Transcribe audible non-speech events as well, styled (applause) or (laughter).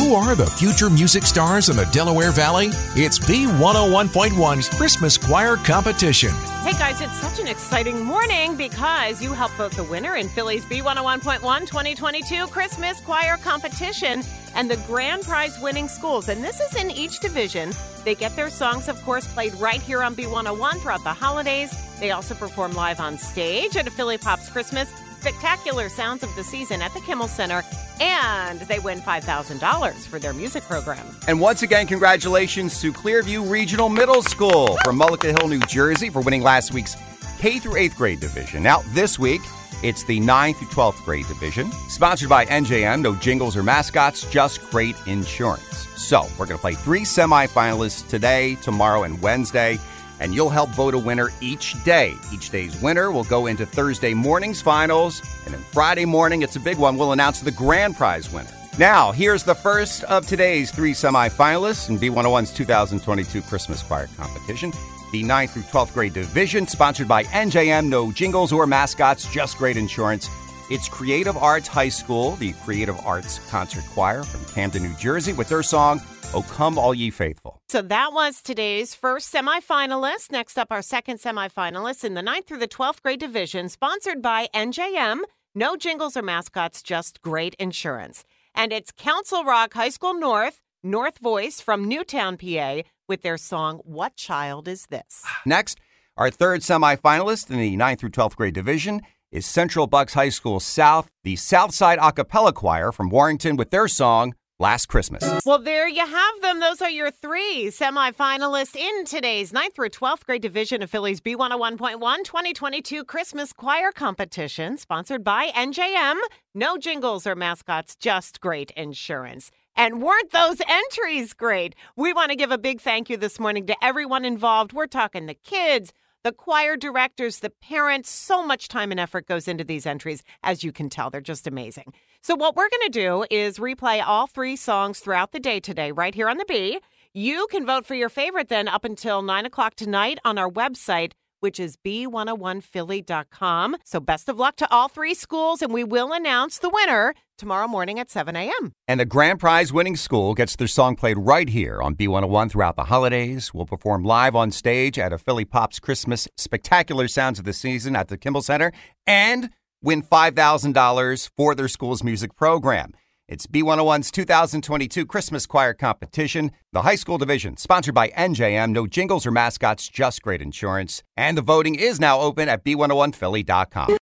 Who are the future music stars in the Delaware Valley? It's B101.1's Christmas Choir Competition. Hey guys, it's such an exciting morning because you helped vote the winner in Philly's B101.1 2022 Christmas Choir Competition and the grand prize winning schools. And this is in each division. They get their songs, of course, played right here on B101 throughout the holidays. They also perform live on stage at a Philly Pops Christmas spectacular sounds of the season at the Kimmel Center, and they win $5,000 for their music program. And once again, congratulations to Clearview Regional Middle School from Mullica Hill, New Jersey for winning last week's K through 8th grade division. Now, this week, it's the 9th through 12th grade division, sponsored by NJM. No jingles or mascots, just great insurance. So, we're going to play three semifinalists today, tomorrow, and Wednesday and you'll help vote a winner each day. Each day's winner will go into Thursday morning's finals, and then Friday morning, it's a big one, we'll announce the grand prize winner. Now, here's the first of today's three semifinalists in B101's 2022 Christmas Choir Competition. The 9th through 12th grade division, sponsored by NJM, no jingles or mascots, just great insurance. It's Creative Arts High School, the Creative Arts Concert Choir from Camden, New Jersey, with their song, Oh Come All Ye Faithful. So that was today's first semifinalist. Next up, our second semifinalist in the 9th through the 12th grade division, sponsored by NJM. No jingles or mascots, just great insurance. And it's Council Rock High School North, North Voice from Newtown, PA, with their song, What Child Is This? (sighs) Next, our third semifinalist in the 9th through 12th grade division is Central Bucks High School South, the Southside A Cappella Choir from Warrington, with their song, last Christmas. Well, there you have them. Those are your three semifinalists in today's 9th through 12th grade division of Philly's B101.1 2022 Christmas Choir Competition, sponsored by NJM. No jingles or mascots, just great insurance. And weren't those entries great? We want to give a big thank you this morning to everyone involved. We're talking the kids, the choir directors, the parents. So much time and effort goes into these entries. As you can tell, they're just amazing. So, what we're going to do is replay all three songs throughout the day today, right here on the B. You can vote for your favorite then up until 9 o'clock tonight on our website, which is b101philly.com. So, best of luck to all three schools, and we will announce the winner tomorrow morning at 7 a.m. And the grand prize winning school gets their song played right here on B101 throughout the holidays. We'll perform live on stage at a Philly Pops Christmas Spectacular Sounds of the Season at the Kimmel Center. And win $5,000 for their school's music program. It's B101's 2022 Christmas Choir Competition, the high school division, sponsored by NJM. No jingles or mascots, just great insurance. And the voting is now open at B101Philly.com.